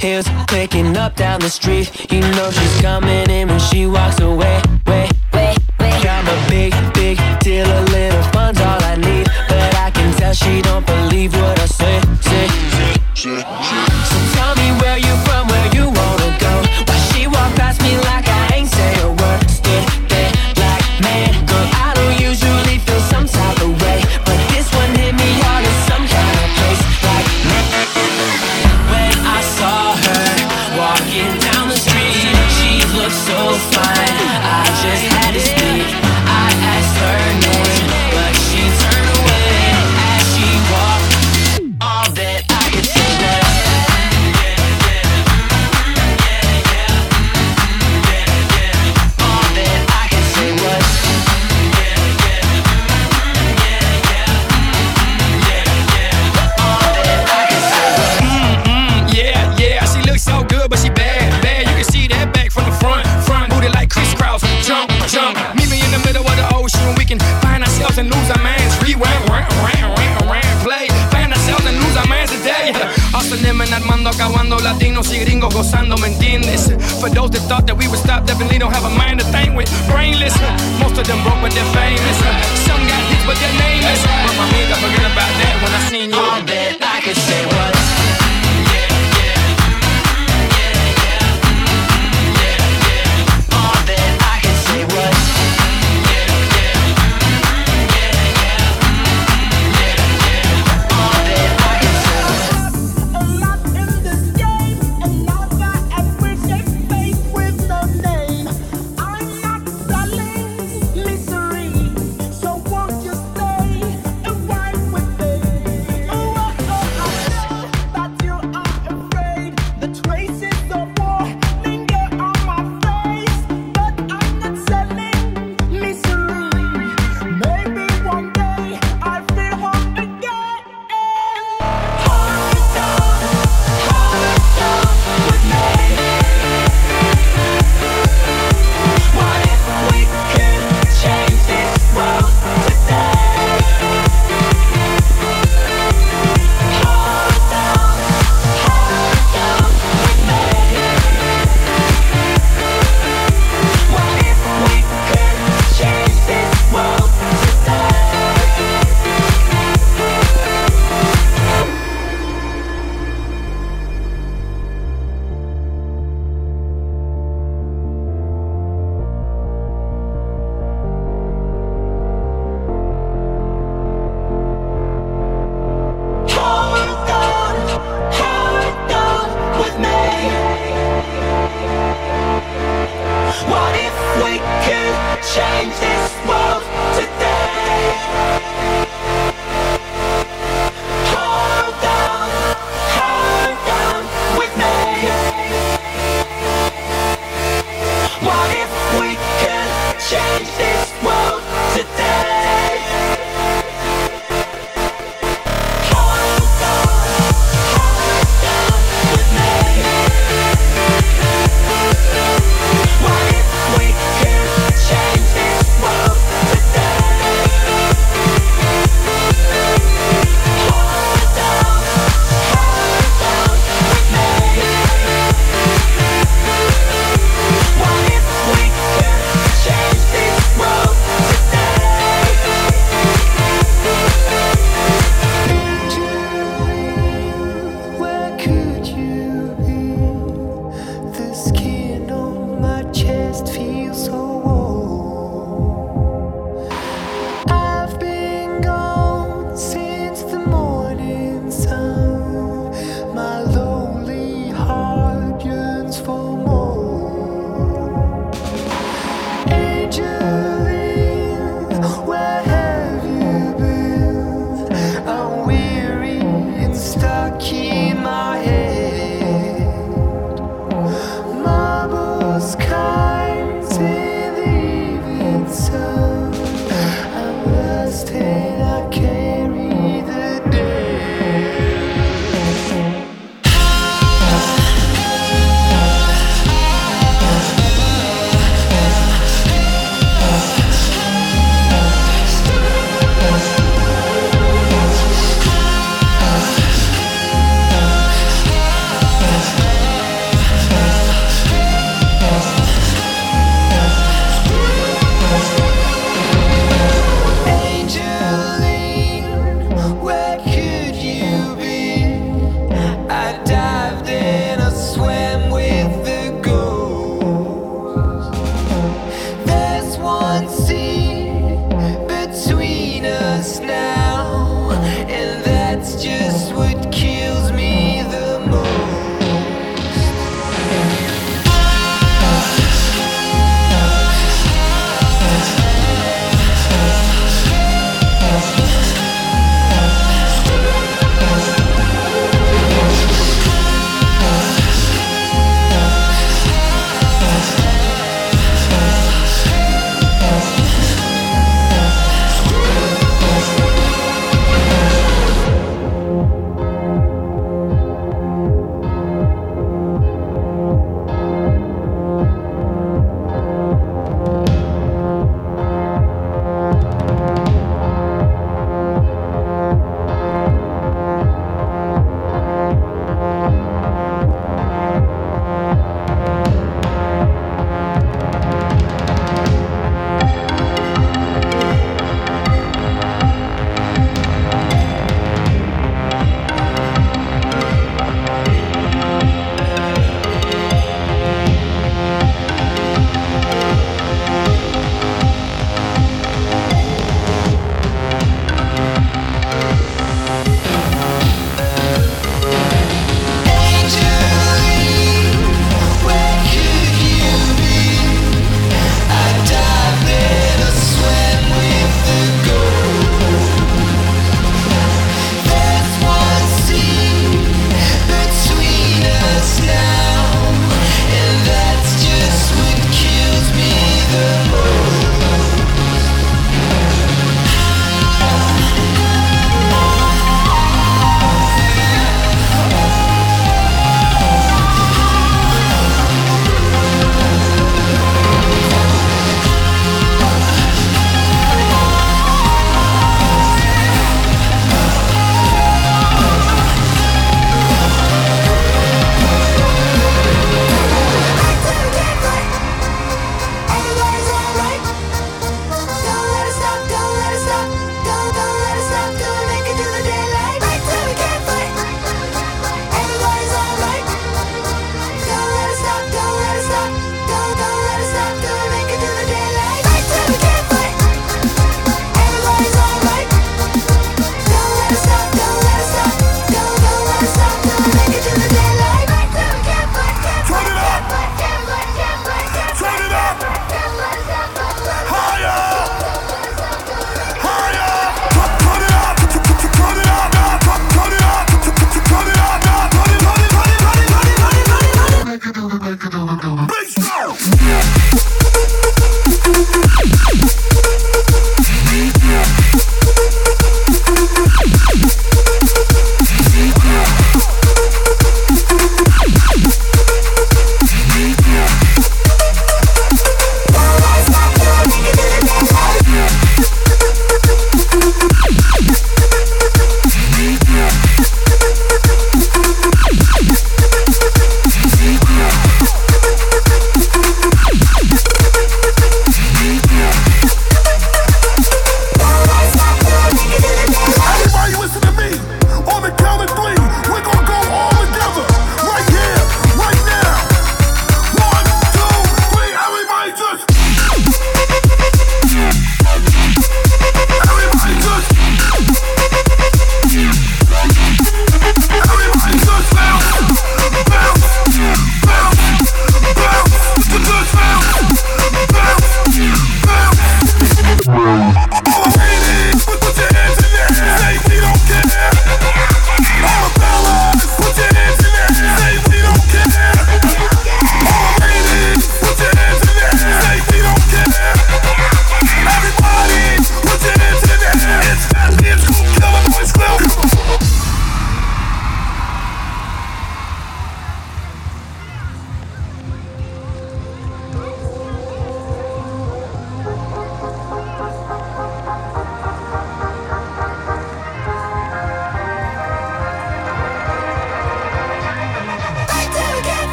heels picking up down the street. You know she's coming in when she walks away. Wait, wait, wait. I'm a big, big deal. A little fun's all I need, but I can tell she don't believe what I say. Say, say, say. say.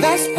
Like